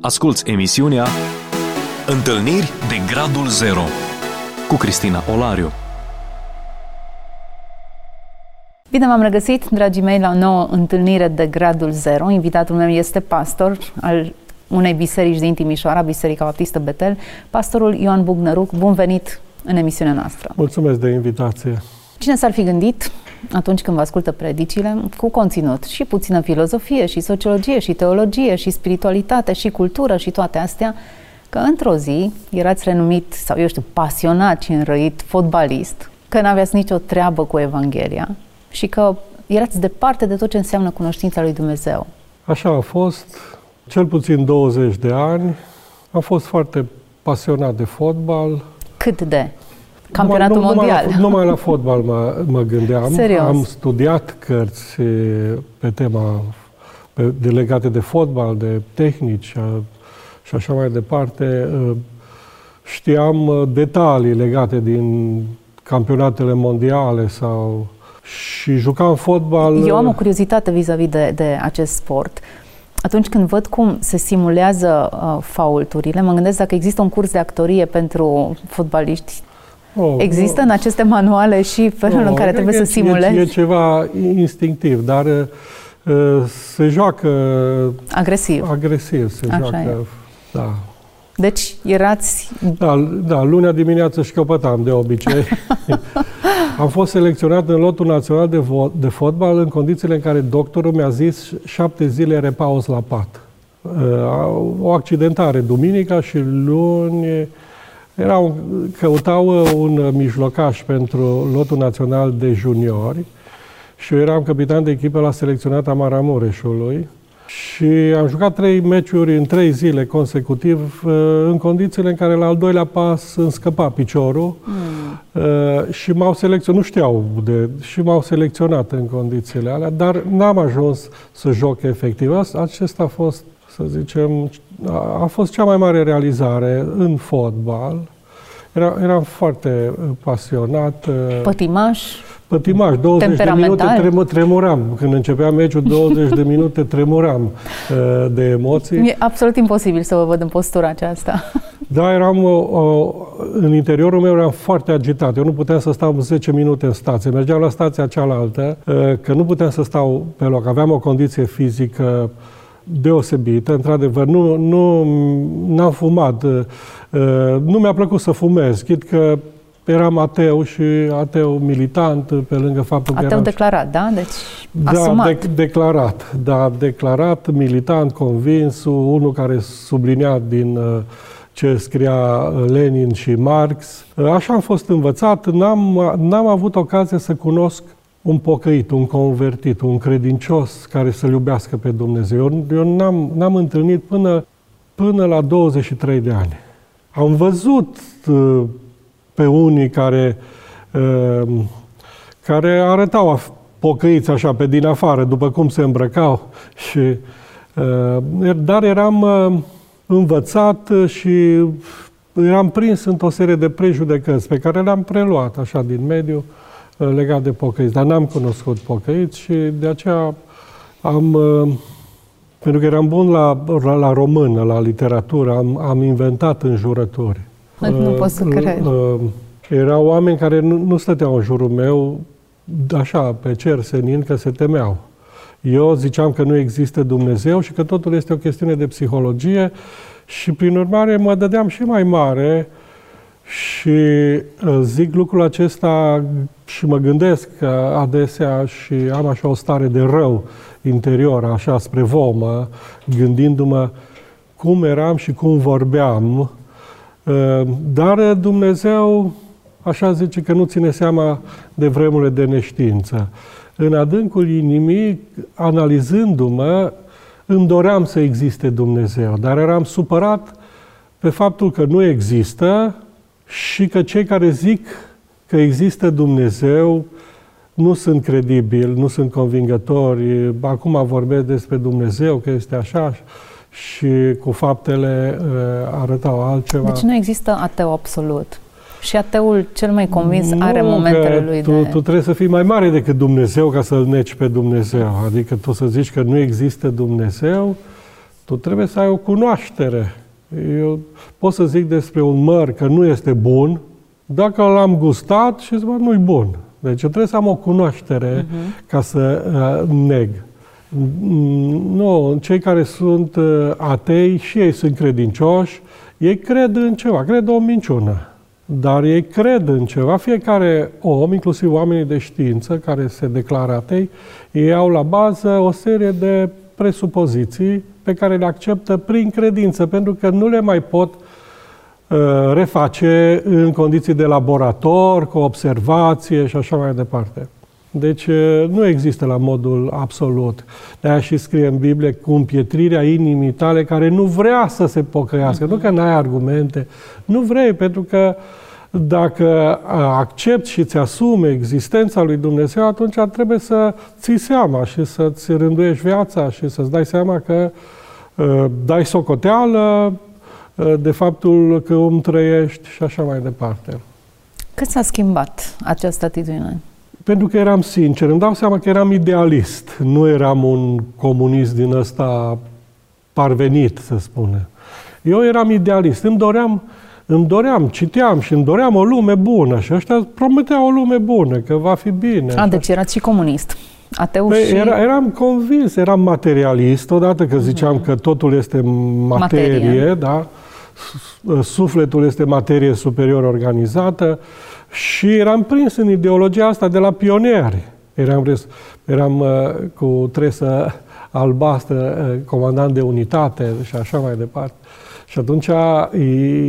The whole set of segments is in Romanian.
Asculți emisiunea Întâlniri de Gradul Zero cu Cristina Olariu. Bine v-am regăsit, dragii mei, la o nouă întâlnire de Gradul Zero. Invitatul meu este pastor al unei biserici din Timișoara, Biserica Baptistă Betel, pastorul Ioan Bugnăruc. Bun venit în emisiunea noastră. Mulțumesc de invitație. Cine s-ar fi gândit atunci când vă ascultă predicile cu conținut și puțină filozofie și sociologie și teologie și spiritualitate și cultură și toate astea, că într-o zi erați renumit sau eu știu, pasionat și înrăit fotbalist, că n-aveați nicio treabă cu Evanghelia și că erați departe de tot ce înseamnă cunoștința lui Dumnezeu. Așa a fost, cel puțin 20 de ani, am fost foarte pasionat de fotbal. Cât de? Campionatul numai, mondial. Numai la, numai la fotbal mă, mă gândeam. Serios? Am studiat cărți pe tema pe, de legate de fotbal, de tehnici și așa mai departe. Știam detalii legate din campionatele mondiale sau și jucam fotbal. Eu am o curiozitate vis-a-vis de, de acest sport. Atunci când văd cum se simulează uh, faulturile, mă gândesc dacă există un curs de actorie pentru fotbaliști Oh, Există oh. în aceste manuale și felul oh, în care trebuie să simulezi? E, e ceva instinctiv, dar uh, se joacă... Agresiv. Agresiv se Așa joacă, e. da. Deci erați... Da, da, lunea dimineață șchiopătam de obicei. Am fost selecționat în lotul național de, vo- de fotbal în condițiile în care doctorul mi-a zis șapte zile repaus la pat. Uh, o accidentare duminica și luni erau, căutau uh, un mijlocaș pentru lotul național de juniori și eu eram capitan de echipă la selecționata Maramureșului și am jucat trei meciuri în trei zile consecutiv uh, în condițiile în care la al doilea pas îmi scăpa piciorul mm. și m-au selecționat, nu știau, de, și m-au selecționat în condițiile alea, dar n-am ajuns să joc efectiv. Acesta a fost să zicem, a, a fost cea mai mare realizare în fotbal. Era, eram foarte uh, pasionat. uh, Pătimaș? Pătimaș, 20 de minute trem, tremuram. Când începea meciul, 20 de minute tremuram uh, de emoții. E absolut imposibil să vă văd în postura aceasta. Da, eram, uh, în interiorul meu eram foarte agitat. Eu nu puteam să stau 10 minute în stație. Mergeam la stația cealaltă, uh, că nu puteam să stau pe loc. Aveam o condiție fizică deosebită. Într-adevăr, nu, nu n-am fumat. Uh, nu mi-a plăcut să fumez. Chit că eram ateu și ateu militant pe lângă faptul ateu că eram... declarat, da? Deci da, asumat. De- declarat, da, declarat, militant, convins, unul care sublinia din uh, ce scria Lenin și Marx. Așa am fost învățat, n-am, n-am avut ocazie să cunosc un pocăit, un convertit, un credincios care să-L iubească pe Dumnezeu. Eu, eu n-am, n-am întâlnit până, până la 23 de ani. Am văzut uh, pe unii care, uh, care arătau pocăiți așa pe din afară, după cum se îmbrăcau, și, uh, dar eram uh, învățat și eram prins într-o serie de prejudecăți pe care le-am preluat așa din mediu legat de pocăiți, dar n-am cunoscut pocăiți și de aceea am, pentru că eram bun la, la, la română, la literatură, am, am inventat înjurături. Nu pot să cred. Erau oameni care nu, nu stăteau în jurul meu așa, pe cer senin, că se temeau. Eu ziceam că nu există Dumnezeu și că totul este o chestiune de psihologie și, prin urmare, mă dădeam și mai mare și zic lucrul acesta și mă gândesc că adesea și am așa o stare de rău interior, așa spre vomă, gândindu-mă cum eram și cum vorbeam, dar Dumnezeu, așa zice, că nu ține seama de vremurile de neștiință. În adâncul inimii, analizându-mă, îmi doream să existe Dumnezeu, dar eram supărat pe faptul că nu există și că cei care zic că există Dumnezeu nu sunt credibili, nu sunt convingători. Acum vorbesc despre Dumnezeu, că este așa și cu faptele uh, arătau altceva. Deci nu există ateu absolut. Și ateul cel mai convins nu, are momentele lui tu, de... tu trebuie să fii mai mare decât Dumnezeu ca să-L neci pe Dumnezeu. Adică tu să zici că nu există Dumnezeu, Tu trebuie să ai o cunoaștere. Eu pot să zic despre un măr că nu este bun, dacă l-am gustat și zic, nu-i bun. Deci eu trebuie să am o cunoaștere uh-huh. ca să uh, neg. Nu, cei care sunt uh, atei și ei sunt credincioși, ei cred în ceva, cred o minciună. Dar ei cred în ceva. Fiecare om, inclusiv oamenii de știință care se declară atei, ei au la bază o serie de presupoziții pe care le acceptă prin credință, pentru că nu le mai pot uh, reface în condiții de laborator, cu observație și așa mai departe. Deci uh, nu există la modul absolut. De-aia și scrie în Biblie cu împietrirea inimii tale care nu vrea să se pocăiască. Uh-huh. Nu că n-ai argumente. Nu vrei, pentru că dacă accepti și îți asumi existența lui Dumnezeu, atunci trebuie să ții seama și să-ți rânduiești viața și să-ți dai seama că uh, dai socoteală uh, de faptul că om trăiești și așa mai departe. Cât s-a schimbat această atitudine? Pentru că eram sincer, îmi dau seama că eram idealist, nu eram un comunist din ăsta parvenit, să spunem. Eu eram idealist, îmi doream, îmi doream, citeam și îmi doream o lume bună și ăștia prometeau o lume bună, că va fi bine. A, deci erați și comunist. Ateu păi, și... era, eram convins, eram materialist, odată că ziceam uh-huh. că totul este materie, materie. da? Sufletul este materie superior organizată, și eram prins în ideologia asta de la pionieri. Eram, eram uh, cu tresă albastră, uh, comandant de unitate și așa mai departe. Și atunci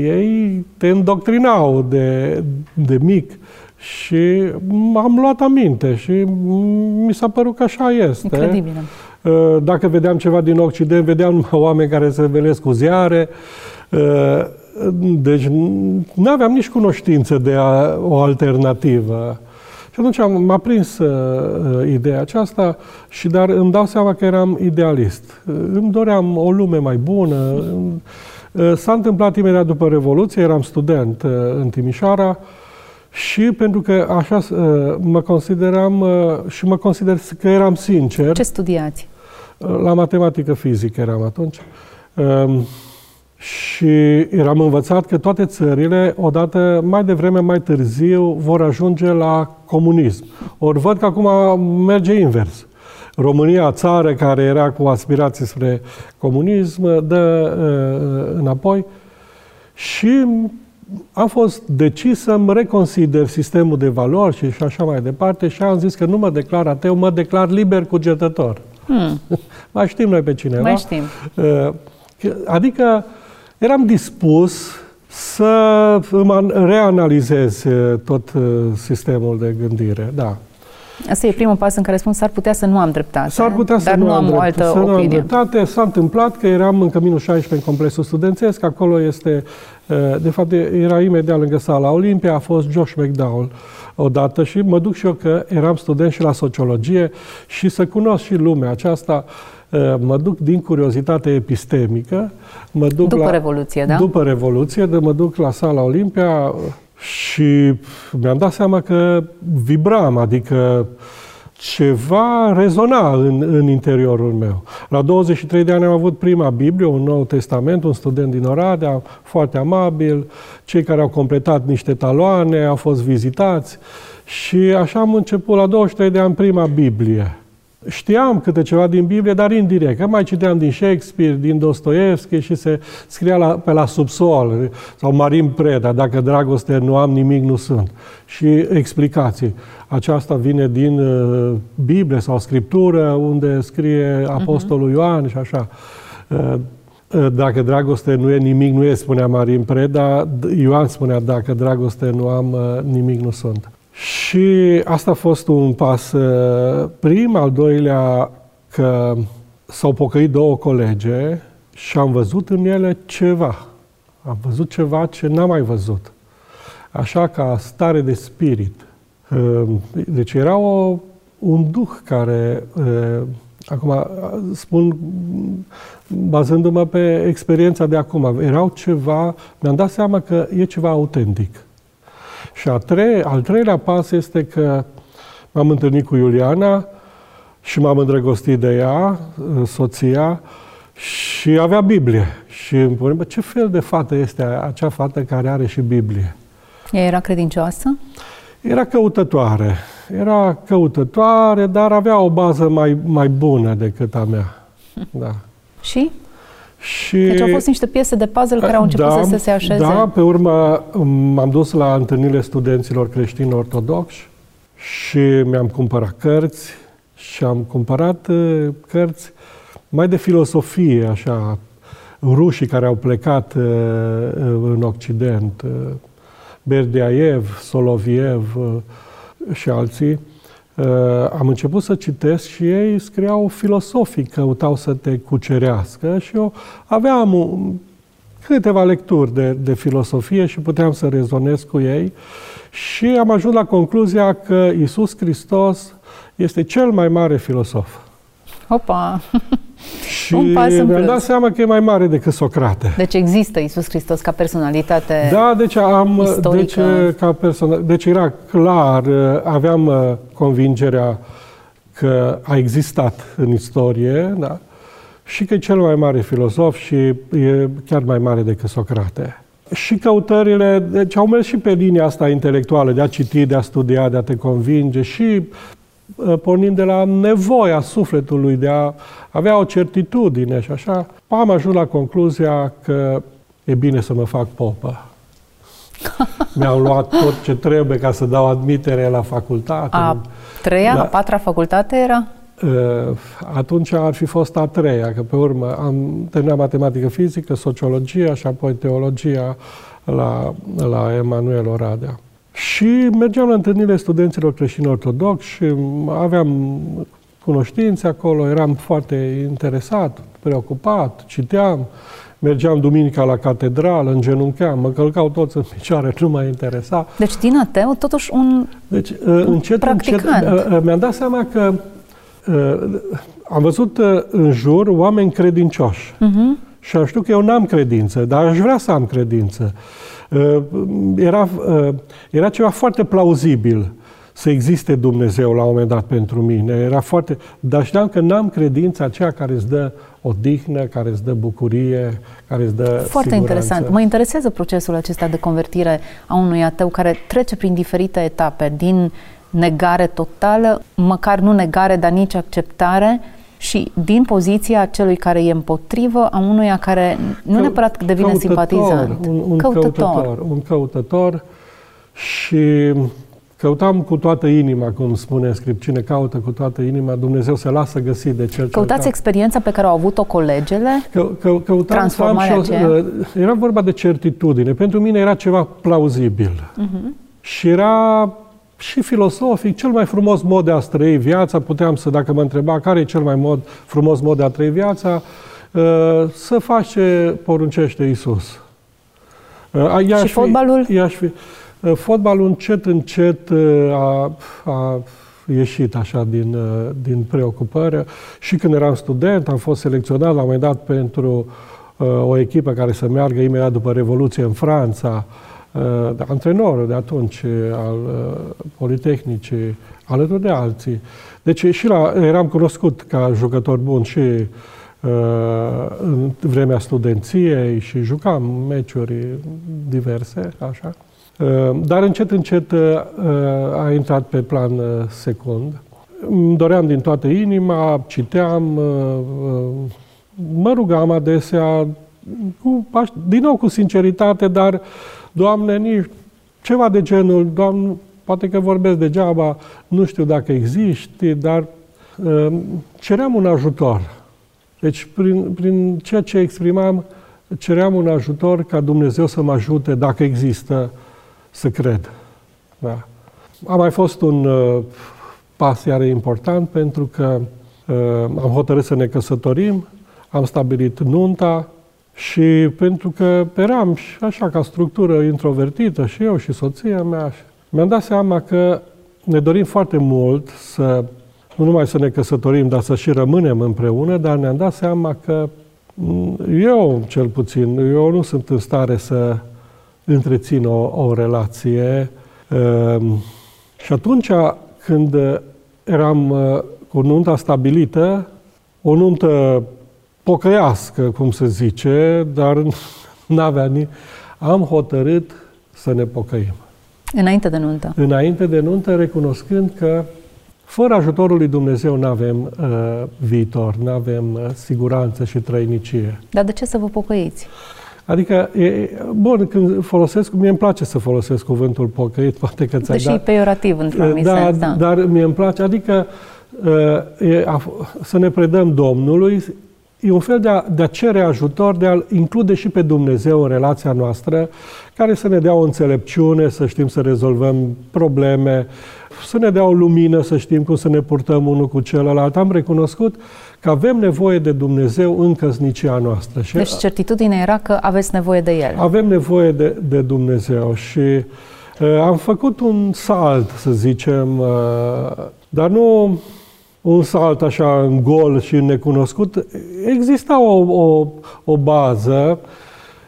ei te îndoctrinau de, de mic și am luat aminte și mi s-a părut că așa este. Incredibil. Uh, dacă vedeam ceva din Occident, vedeam oameni care se velesc cu ziare, deci nu aveam nici cunoștință de a, o alternativă. Și atunci m-a prins uh, ideea aceasta, și dar îmi dau seama că eram idealist. Uh, îmi doream o lume mai bună. Uh, s-a întâmplat imediat după Revoluție, eram student uh, în Timișoara și pentru că așa uh, mă consideram uh, și mă consider că eram sincer. Ce studiați? La matematică fizică eram atunci. Uh, și eram învățat că toate țările, odată mai devreme, mai târziu, vor ajunge la comunism. Ori văd că acum merge invers. România, țară care era cu aspirații spre comunism, dă uh, înapoi și am fost decis să-mi reconsider sistemul de valori și, și așa mai departe și am zis că nu mă declar ateu, mă declar liber cugetător. Hmm. mai știm noi pe cineva. Mai știm. Uh, adică eram dispus să reanalizez eh, tot eh, sistemul de gândire, da. Asta e primul pas în care spun s-ar putea să nu am dreptate. S-ar putea dar să nu, nu am, am o altă să opinie. Nu am dreptate. S-a întâmplat că eram în Căminul 16 în complexul studențesc. Acolo este, eh, de fapt, era imediat lângă sala Olimpia. A fost Josh McDowell odată și mă duc și eu că eram student și la sociologie și să cunosc și lumea aceasta Eh, mă duc din curiozitate epistemică, mă duc după la, Revoluție, da? După Revoluție, de mă duc la sala Olimpia și mi-am dat seama că vibram, adică ceva rezona în, în interiorul meu. La 23 de ani am avut prima Biblie, un Nou Testament, un student din Oradea, foarte amabil, cei care au completat niște taloane, au fost vizitați și așa am început la 23 de ani prima Biblie. Știam câte ceva din Biblie, dar indirect. Că mai citeam din Shakespeare, din Dostoevski și se scria la, pe la subsol, sau Marin Preda, dacă dragoste nu am, nimic nu sunt. Și explicații. Aceasta vine din uh, Biblie sau Scriptură, unde scrie mhm. Apostolul uh-huh. Ioan și așa. Uh, uh, dacă dragoste nu e, nimic nu e, spunea Marin Preda. Ioan spunea, dacă dragoste nu am, uh, nimic nu sunt. Și asta a fost un pas uh, prim, al doilea că s-au pocăit două colege și am văzut în ele ceva. Am văzut ceva ce n-am mai văzut. Așa ca stare de spirit. Uh, deci era o, un duh care, uh, acum spun, bazându-mă pe experiența de acum, erau ceva, mi-am dat seama că e ceva autentic. Și a trei, al treilea pas este că m-am întâlnit cu Iuliana și m-am îndrăgostit de ea, soția, și avea Biblie. Și îmi pune, bă, ce fel de fată este acea fată care are și Biblie? Ea era credincioasă? Era căutătoare. Era căutătoare, dar avea o bază mai, mai bună decât a mea. Da. Și? Și, Deci au fost niște piese de puzzle care au început da, să se așeze. Da, pe urmă m-am dus la întâlnirile studenților creștini ortodoxi și mi-am cumpărat cărți și am cumpărat uh, cărți mai de filosofie, așa, rușii care au plecat uh, în Occident, uh, Berdiaev, Soloviev uh, și alții, uh, am început să citesc și ei scriau filosofic, căutau să te cucerească și eu aveam un, câteva lecturi de, de filosofie și puteam să rezonez cu ei și am ajuns la concluzia că Isus Hristos este cel mai mare filosof. Opa! Și Un pas în mi-am plus. dat seama că e mai mare decât Socrate. Deci există Isus Hristos ca personalitate. Da, deci am istorică. deci, ca persoană, deci era clar, aveam uh, convingerea că a existat în istorie, da? Și că e cel mai mare filozof și e chiar mai mare decât Socrate. Și căutările, deci au mers și pe linia asta intelectuală, de a citi, de a studia, de a te convinge și uh, pornind de la nevoia sufletului de a avea o certitudine și așa, am ajuns la concluzia că e bine să mă fac popă. Mi-am luat tot ce trebuie ca să dau admitere la facultate. A treia, Da. a patra facultate era? Uh, Atunci ar fi fost a treia, că pe urmă am terminat matematică fizică, sociologia și apoi teologia la, la Emanuel Oradea. Și mergeam la întâlnirile studenților creștini ortodoxi și aveam cunoștințe acolo, eram foarte interesat, preocupat, citeam, mergeam duminica la catedrală, îngenuncheam, mă călcau toți în picioare, nu mă interesa. Deci din ateu, totuși un... Deci, uh, încet, încet, practicant. uh, uh, mi-am dat seama că uh, am văzut uh, în jur oameni credincioși. Uh-huh. Și am știut că eu n-am credință, dar aș vrea să am credință. Uh, Era, uh, era ceva foarte plauzibil să existe Dumnezeu la un moment dat pentru mine. Era foarte... Dar știam că n-am credința aceea care îți dă odihnă, care îți dă bucurie, care îți dă Foarte siguranță. interesant. Mă interesează procesul acesta de convertire a unui ateu care trece prin diferite etape, din negare totală, măcar nu negare, dar nici acceptare, și din poziția celui care e împotrivă a unuia care nu Cău- neapărat devine căutător, simpatizant. Un, un căutător. căutător. Un căutător și căutam cu toată inima, cum spune în script, cine caută cu toată inima, Dumnezeu se lasă găsit de cel ce Căutați experiența pe care au avut-o colegele? Că, că, căutam Transformarea să am și o, aceea? Era vorba de certitudine. Pentru mine era ceva plauzibil. Mhm. Și era și filosofic, cel mai frumos mod de a trăi viața, puteam să, dacă mă întreba care e cel mai mod, frumos mod de a trăi viața, uh, să faci ce poruncește Isus. Uh, i-aș Și fi- fotbalul? i-aș fi, uh, fotbalul încet, încet uh, a, a ieșit așa din, uh, din preocupare. Și când eram student, am fost selecționat la un moment dat pentru uh, o echipă care să meargă imediat după Revoluție în Franța, uh, de antrenorul de atunci uh, al uh, Politehnicii, alături de alții. Deci și la, eram cunoscut ca jucător bun și uh, în vremea studenției și jucam meciuri diverse, așa. Uh, Dar încet, încet uh, a intrat pe plan uh, secund. Îmi doream din toată inima, citeam, uh, uh, mă rugam adesea, cu, aș- din nou cu sinceritate, dar, Doamne, nici ceva de genul, Doamne, poate că vorbesc degeaba, nu știu dacă existi, dar uh, ceream un ajutor. Deci, prin, prin ceea ce exprimam, ceream un ajutor ca Dumnezeu să mă ajute, dacă există, să cred. Da. A mai fost un uh, pas iară important pentru că uh, am hotărât să ne căsătorim, am stabilit nunta și pentru că eram și așa ca structură introvertită și eu și soția mea, mi-am dat seama că ne dorim foarte mult să nu numai să ne căsătorim, dar să și rămânem împreună, dar ne-am dat seama că m, eu, cel puțin, eu nu sunt în stare să întrețin o, o relație. Ehm, Și atunci, când eram uh, cu nunta stabilită, o nuntă pocăiască, cum se zice, dar n-avea ni... Am hotărât să ne pocăim. Înainte de nuntă. Înainte de nuntă, recunoscând că fără ajutorul lui Dumnezeu nu avem uh, viitor, nu avem uh, siguranță și trăinicie. Dar de ce să vă pocăiți? Adică, e, bun, când folosesc, mie îmi place să folosesc cuvântul pocăit, poate că ți-ai Deși dat, peiorativ, într-un da, sens, da. Dar mie îmi place, adică uh, e, a, să ne predăm Domnului, e un fel de a, de a cere ajutor, de a include și pe Dumnezeu în relația noastră, care să ne dea o înțelepciune, să știm să rezolvăm probleme, să ne dea o lumină, să știm cum să ne purtăm unul cu celălalt. Am recunoscut că avem nevoie de Dumnezeu în căsnicia noastră. Și deci certitudinea era că aveți nevoie de El. Avem nevoie de, de Dumnezeu și uh, am făcut un salt, să zicem, uh, dar nu un salt așa în gol și necunoscut. Exista o, o, o bază,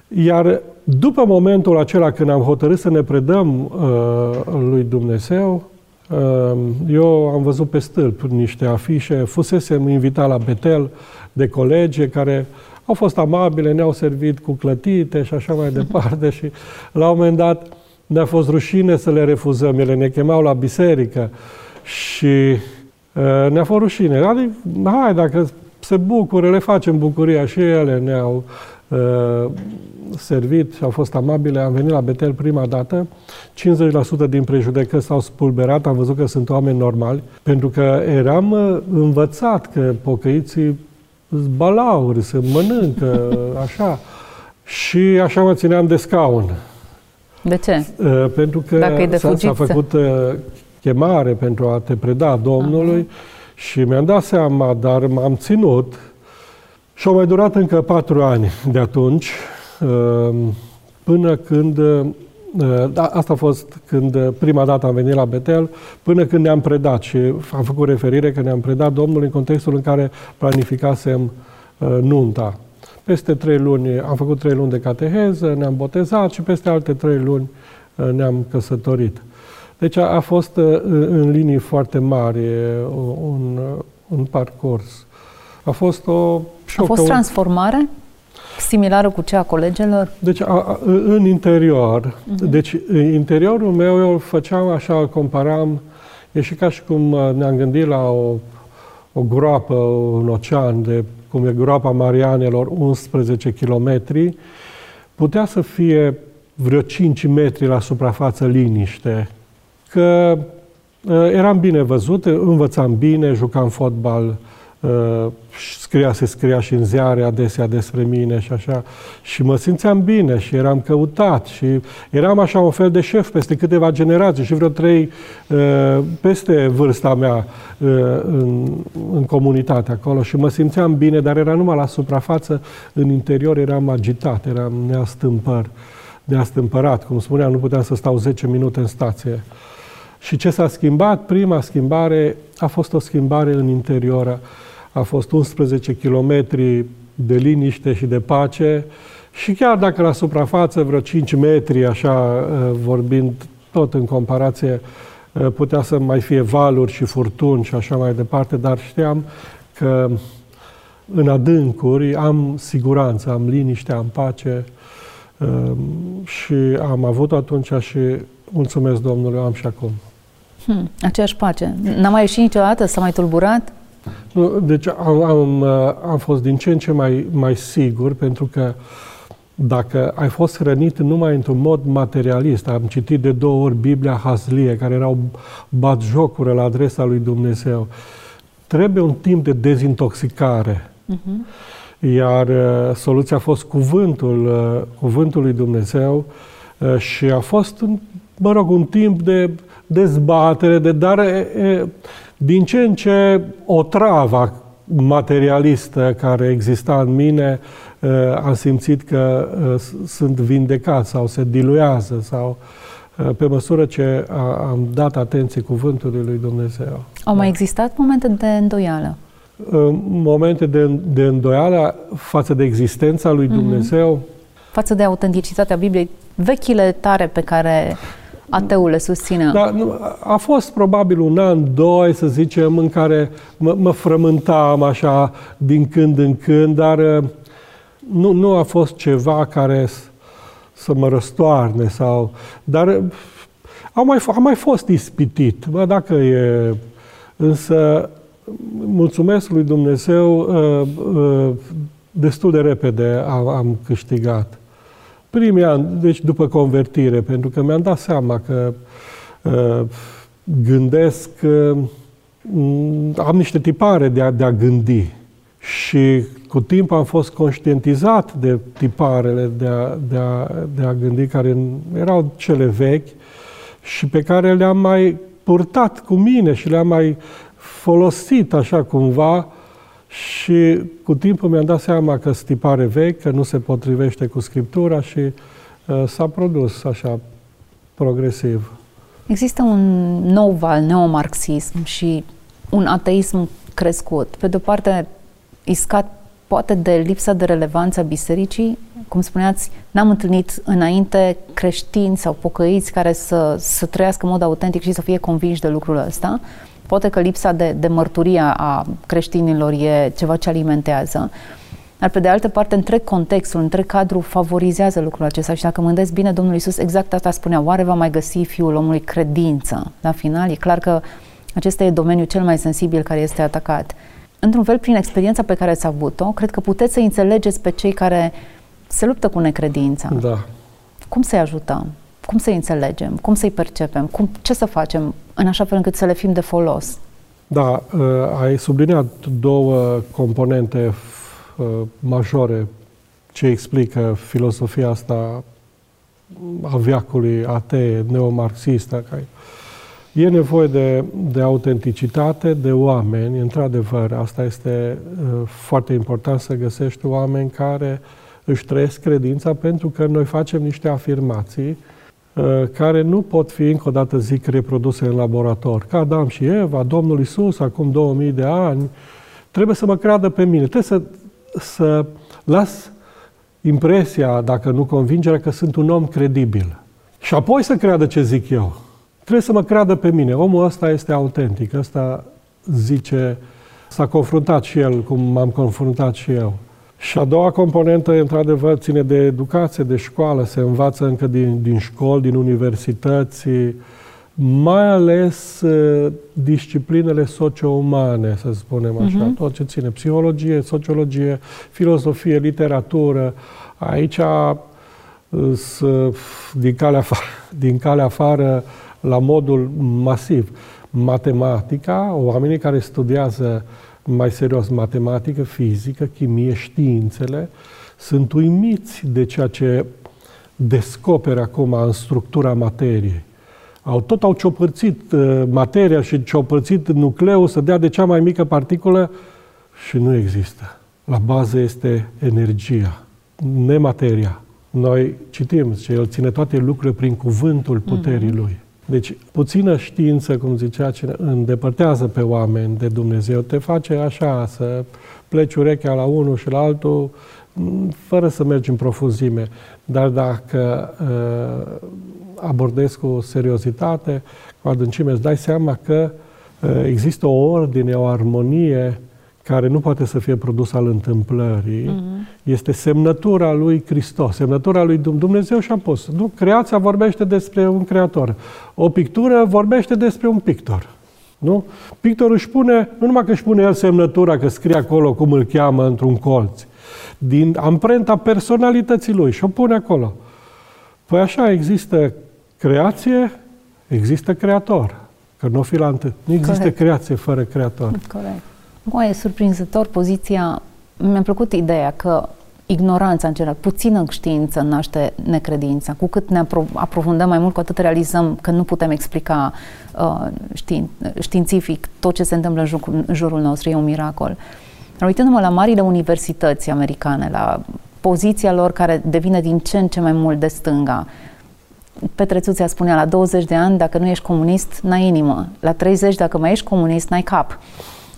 iar după momentul acela când am hotărât să ne predăm uh, lui Dumnezeu, uh, eu am văzut pe stâlp niște afișe, fusesem invitat la Betel de colegi care au fost amabile, ne-au servit cu clătite și așa mai departe și la un moment dat ne-a fost rușine să le refuzăm. Ele ne chemau la biserică și uh, ne-a fost rușine. Adică, hai, dacă se bucură, le facem bucuria și ele ne-au uh, servit și au fost amabile. Am venit la Betel prima dată. 50% din prejudecăți s-au spulberat. Am văzut că sunt oameni normali. Pentru că eram uh, învățat că pocăiții sunt balauri, se mănâncă, așa. Și așa mă țineam de scaun. De ce? Uh, pentru că Dacă e de s-a, s-a făcut uh, chemare pentru a te preda Domnului uh-huh. și mi-am dat seama, dar m-am ținut și au mai durat încă patru ani de atunci, uh, până când, uh, da, asta a fost când uh, prima dată am venit la Betel, până când ne-am predat și am făcut referire că ne-am predat Domnului în contextul în care planificasem nunta. Peste trei luni, am făcut trei luni de cateheză, ne-am botezat și peste alte trei luni ne-am căsătorit. Deci a, a fost în linii foarte mari un, un parcurs. A fost o... A fost transformare? Similară cu cea a colegelor? Deci, a, a, în interior. Uh-huh. Deci, interiorul meu, eu făceam așa, comparam, e și ca și cum uh, ne-am gândit la o, o groapă, un ocean, de cum e groapa Marianelor, 11 km, putea să fie vreo 5 metri la suprafață liniște, că uh, eram bine văzut, învățam bine, jucam fotbal Uh, scria, se scria și în ziare adesea despre mine și așa. Și mă simțeam bine și eram căutat și eram așa un fel de șef peste câteva generații și vreo trei uh, peste vârsta mea uh, în, în comunitate acolo și mă simțeam bine, dar era numai la suprafață, în interior eram agitat, eram neastâmpăr, neastâmpărat. Cum spuneam, nu puteam să stau 10 minute în stație. Și ce s-a schimbat? Prima schimbare a fost o schimbare în interior a fost 11 km de liniște și de pace și chiar dacă la suprafață vreo 5 metri, așa uh, vorbind tot în comparație, uh, putea să mai fie valuri și furtuni și așa mai departe, dar știam că în adâncuri am siguranță, am liniște, am pace uh, și am avut atunci și mulțumesc Domnului, am și acum. Hmm, aceeași pace. N-a mai ieșit niciodată? S-a mai tulburat? Nu, deci am, am, am fost din ce în ce mai, mai sigur, pentru că dacă ai fost hrănit numai într-un mod materialist, am citit de două ori Biblia Hazlie, care erau batjocură la adresa lui Dumnezeu, trebuie un timp de dezintoxicare. Uh-huh. Iar uh, soluția a fost cuvântul, uh, cuvântul lui Dumnezeu uh, și a fost, mă rog, un timp de dezbatere, de dar e, din ce în ce o travă materialistă care exista în mine, uh, am simțit că uh, sunt vindecat sau se diluează sau uh, pe măsură ce am dat atenție cuvântului lui Dumnezeu. Au mai existat momente de îndoială? Momente de, de îndoială față de existența lui mhm. Dumnezeu? Mm-hmm. Față de autenticitatea Bibliei, vechile tare pe care ateul le susține. Da, nu, a fost probabil un an, doi, să zicem, în care mă, mă frământam așa din când în când, dar uh, nu, nu a fost ceva care să mă răstoarne sau... Dar uh, am mai, am mai fost ispitit, bă, dacă e... Însă, mulțumesc lui Dumnezeu, uh, destul de repede am, am câștigat primii ani, deci după convertire, pentru că mi-am dat seama că uh, gândesc, uh, am niște tipare de a, de a gândi. Și cu timp am fost conștientizat de tiparele de a, de a, de a gândi care erau cele vechi și pe care le-am mai purtat cu mine și le-am mai folosit așa cumva și cu timpul mi-am dat seama că stipare vechi, că nu se potrivește cu Scriptura și uh, s-a produs așa progresiv. Există un nou val, neomarxism și un ateism crescut. Pe de-o parte, iscat poate de lipsa de relevanță a bisericii, cum spuneați, n-am întâlnit înainte creștini sau pocăiți care să, să trăiască în mod autentic și să fie convinși de lucrul ăsta. Poate că lipsa de, de mărturia a creștinilor e ceva ce alimentează. Dar pe de altă parte, întreg contextul, întreg cadru favorizează lucrul acesta și dacă mă gândesc bine, Domnul Iisus exact asta spunea, oare va mai găsi Fiul omului credință? La final, e clar că acesta e domeniul cel mai sensibil care este atacat. Într-un fel, prin experiența pe care ați avut-o, cred că puteți să înțelegeți pe cei care se luptă cu necredința. Da. Cum să-i ajutăm? Cum să-i înțelegem? Cum să-i percepem? Cum, ce să facem în așa fel încât să le fim de folos? Da, uh, ai subliniat două componente uh, majore ce explică filosofia asta a viacului atee, neomarxistă. E nevoie de, de autenticitate, de oameni, într-adevăr, asta este uh, foarte important să găsești oameni care își trăiesc credința pentru că noi facem niște afirmații Uh, care nu pot fi, încă o dată zic, reproduse în laborator. Ca Adam și Eva, Domnul Isus, acum 2000 de ani, trebuie să mă creadă pe mine. Trebuie să, să las impresia, dacă nu convingerea, că sunt un om credibil. Și apoi să creadă ce zic eu. Trebuie să mă creadă pe mine. Omul ăsta este autentic. Ăsta zice, s-a confruntat și el, cum m-am confruntat și eu. Și a doua componentă, într-adevăr, ține de educație, de școală. Se învață încă din, din școli, din universități, mai ales uh, disciplinele socio-umane, să spunem așa, uh-huh. tot ce ține psihologie, sociologie, filozofie, literatură. Aici, uh, din calea, afară, din calea afară, la modul masiv, matematica, oamenii care studiază uh, mai serios matematică, fizică, chimie, științele, sunt uimiți de ceea ce descoperă acum în structura materiei. Au, tot au ciopărțit uh, materia și ciopărțit nucleul să dea de cea mai mică particulă și nu există. La bază este energia, nemateria. Noi citim, că El ține toate lucrurile prin cuvântul puterii mm-hmm. Lui. Deci, puțină știință, cum zicea, ce îndepărtează pe oameni de Dumnezeu, te face așa, să pleci urechea la unul și la altul, fără să mergi în profunzime. Dar dacă uh, abordezi cu seriozitate, cu adâncime, îți dai seama că uh, există o ordine, o armonie care nu poate să fie produs al întâmplării, uh-huh. este semnătura lui Hristos, semnătura lui Dumnezeu și pus. Nu? Creația vorbește despre un creator. O pictură vorbește despre un pictor. Nu? Pictorul își pune, nu numai că își pune el semnătura, că scrie acolo cum îl cheamă într-un colț, din amprenta personalității lui și o pune acolo. Păi așa există creație, există creator. Că nu fi la întâi. Nu există Corect. creație fără creator. Corect. Mă, e surprinzător poziția. Mi-a plăcut ideea că ignoranța în general, puțină știință naște necredința. Cu cât ne apro- aprofundăm mai mult, cu atât realizăm că nu putem explica uh, știin, științific tot ce se întâmplă în, jur, în jurul nostru. E un miracol. Dar uitându-mă la marile universități americane, la poziția lor care devine din ce în ce mai mult de stânga, Petrețuția spunea, la 20 de ani, dacă nu ești comunist, n-ai inimă. La 30, dacă mai ești comunist, n-ai cap.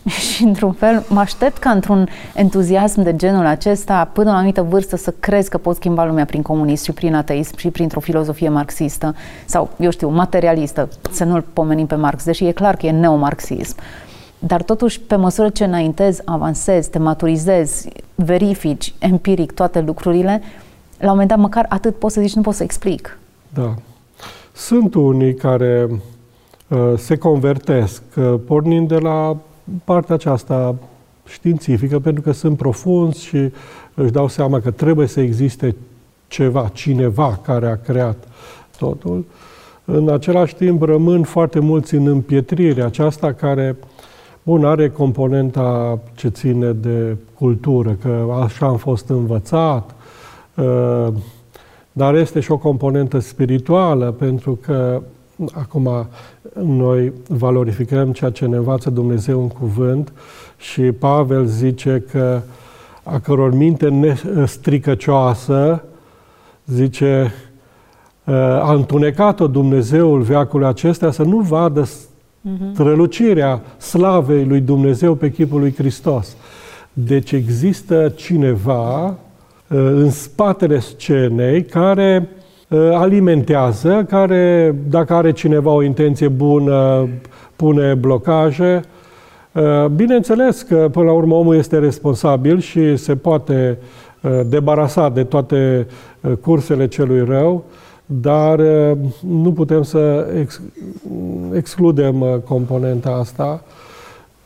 și într-un fel mă aștept ca într-un entuziasm de genul acesta, până la o anumită vârstă, să crezi că pot schimba lumea prin comunism și prin ateism și printr-o filozofie marxistă sau, eu știu, materialistă, să nu-l pomenim pe Marx, deși e clar că e neomarxism. Dar totuși, pe măsură ce înaintezi, avansezi, te maturizezi, verifici empiric toate lucrurile, la un moment dat măcar atât poți să zici, nu pot să explic. Da. Sunt unii care uh, se convertesc, uh, pornind de la partea aceasta științifică, pentru că sunt profunzi și își dau seama că trebuie să existe ceva, cineva care a creat totul. În același timp rămân foarte mulți în împietrire aceasta care, bun, are componenta ce ține de cultură, că așa am fost învățat, uh, dar este și o componentă spirituală, pentru că acum noi valorificăm ceea ce ne învață Dumnezeu în cuvânt și Pavel zice că a căror minte nestricăcioasă, zice, a întunecat-o Dumnezeul veacului acesta să nu vadă mhm. strălucirea slavei lui Dumnezeu pe chipul lui Hristos. Deci există cineva în spatele scenei care Uh, alimentează, care, dacă are cineva o intenție bună, pune blocaje. Uh, bineînțeles că, până la urmă, omul este responsabil și se poate uh, debarasa de toate cursele celui rău, dar nu putem să excludem componenta asta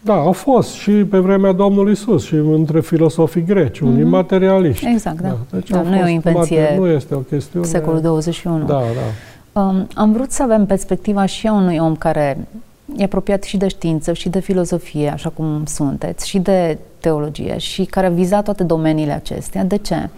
da, au fost și pe vremea Domnului Isus și între filosofii greci, unii mm-hmm. materialiști. Exact, da. da. Deci da nu e o invenție mate, nu este o chestiune... Secolul 21. Da, da. Um, am vrut să avem perspectiva și a unui om care e apropiat și de știință și de filozofie, așa cum sunteți, și de teologie și care a vizat toate domeniile acestea. De ce?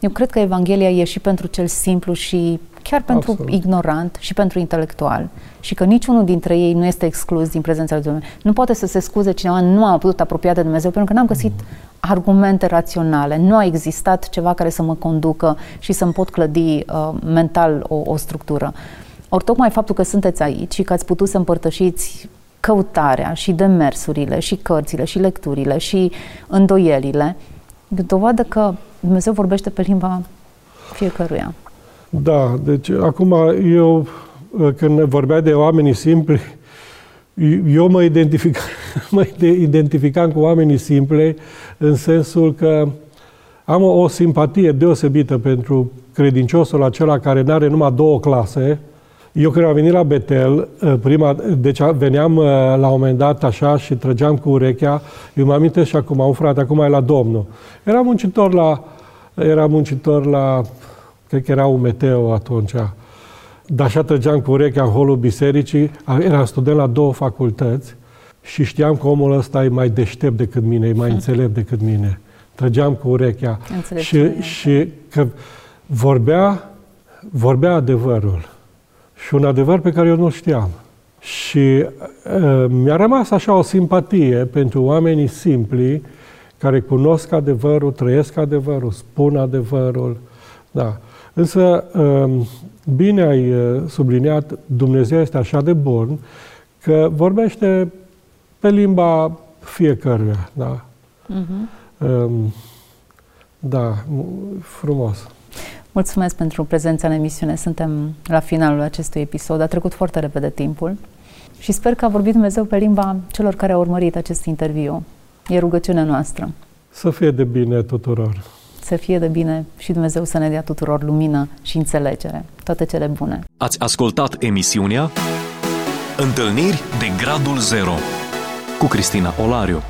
Eu cred că Evanghelia e și pentru cel simplu și chiar pentru Absolut. ignorant și pentru intelectual. Și că niciunul dintre ei nu este exclus din prezența lui Dumnezeu. Nu poate să se scuze cineva, nu am putut apropia de Dumnezeu pentru că n-am găsit mm. argumente raționale. Nu a existat ceva care să mă conducă și să-mi pot clădi uh, mental o, o structură. Ori tocmai faptul că sunteți aici și că ați putut să împărtășiți căutarea și demersurile și cărțile și lecturile și îndoielile, dovadă că Dumnezeu vorbește pe limba fiecăruia. Da, deci acum eu, când vorbea de oamenii simpli, eu mă, identific, mă identificam cu oamenii simpli în sensul că am o, o simpatie deosebită pentru credinciosul acela care nu are numai două clase. Eu când am venit la Betel, prima, deci veneam la un moment dat așa și trăgeam cu urechea, eu mă amintesc și acum, un frate, acum e la Domnul. Era muncitor la, era muncitor la cred că era un meteo atunci. Dar așa trăgeam cu urechea în holul bisericii, eram student la două facultăți și știam că omul ăsta e mai deștept decât mine, e mai hmm. înțelept decât mine. Trăgeam cu urechea și, și că vorbea, vorbea adevărul. Și un adevăr pe care eu nu știam. Și uh, mi-a rămas așa o simpatie pentru oamenii simpli care cunosc adevărul, trăiesc adevărul, spun adevărul. Da. Însă, um, bine ai uh, subliniat, Dumnezeu este așa de bun că vorbește pe limba fiecăruia. Da? Uh-huh. Da, frumos. Mulțumesc pentru prezența în emisiune. Suntem la finalul acestui episod. A trecut foarte repede timpul și sper că a vorbit Dumnezeu pe limba celor care au urmărit acest interviu. E rugăciunea noastră. Să fie de bine tuturor să fie de bine și Dumnezeu să ne dea tuturor lumină și înțelegere. Toate cele bune. Ați ascultat emisiunea Întâlniri de Gradul Zero cu Cristina Olariu.